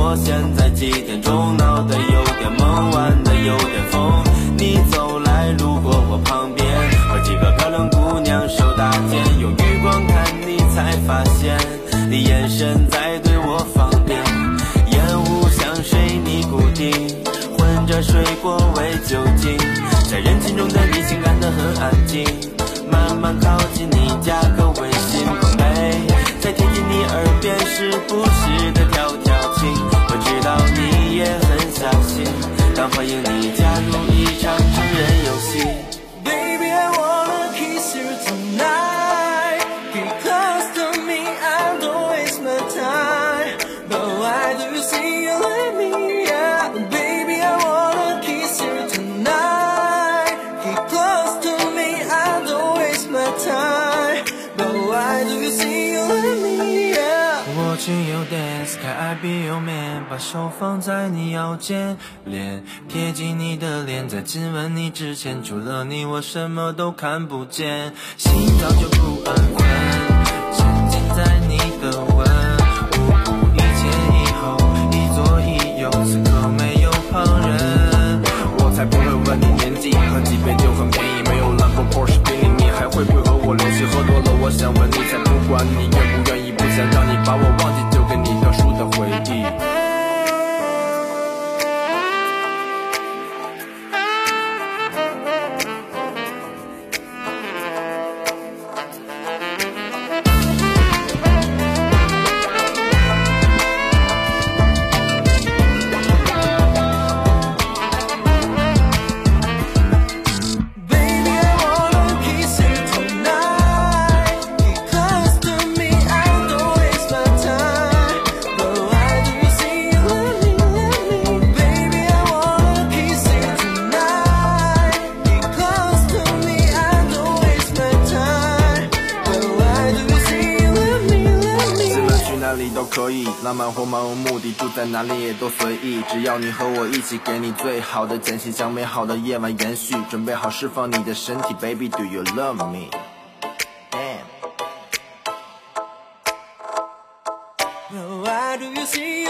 我现在几点钟脑袋有点懵玩的有点疯你走来路过我旁边和几个漂亮姑娘手搭肩用余光看你才发现。你眼神在对我放电烟雾像水泥固定混着水果味酒精在人群中的你情感的很安静慢慢靠近你家 Yeah. Watching you dance，看爱比右面，把手放在你腰间，脸贴近你的脸，在亲吻你之前，除了你我什么都看不见，心早就不安分，沉浸在你的吻，无顾一前一后，一左一右，此刻没有旁人，我才不会问你年纪，喝几杯酒很便宜，没有兰博 Porsche 宾利，你还会不会和我联系？喝多了，我想问你，才不管你愿不愿意，想让你把我忘记，就给你特殊的回忆。哪里都可以，浪漫或漫无目的，住在哪里也都随意。只要你和我一起，给你最好的惊喜，将美好的夜晚延续。准备好释放你的身体 baby，Do you love me？Why do you see？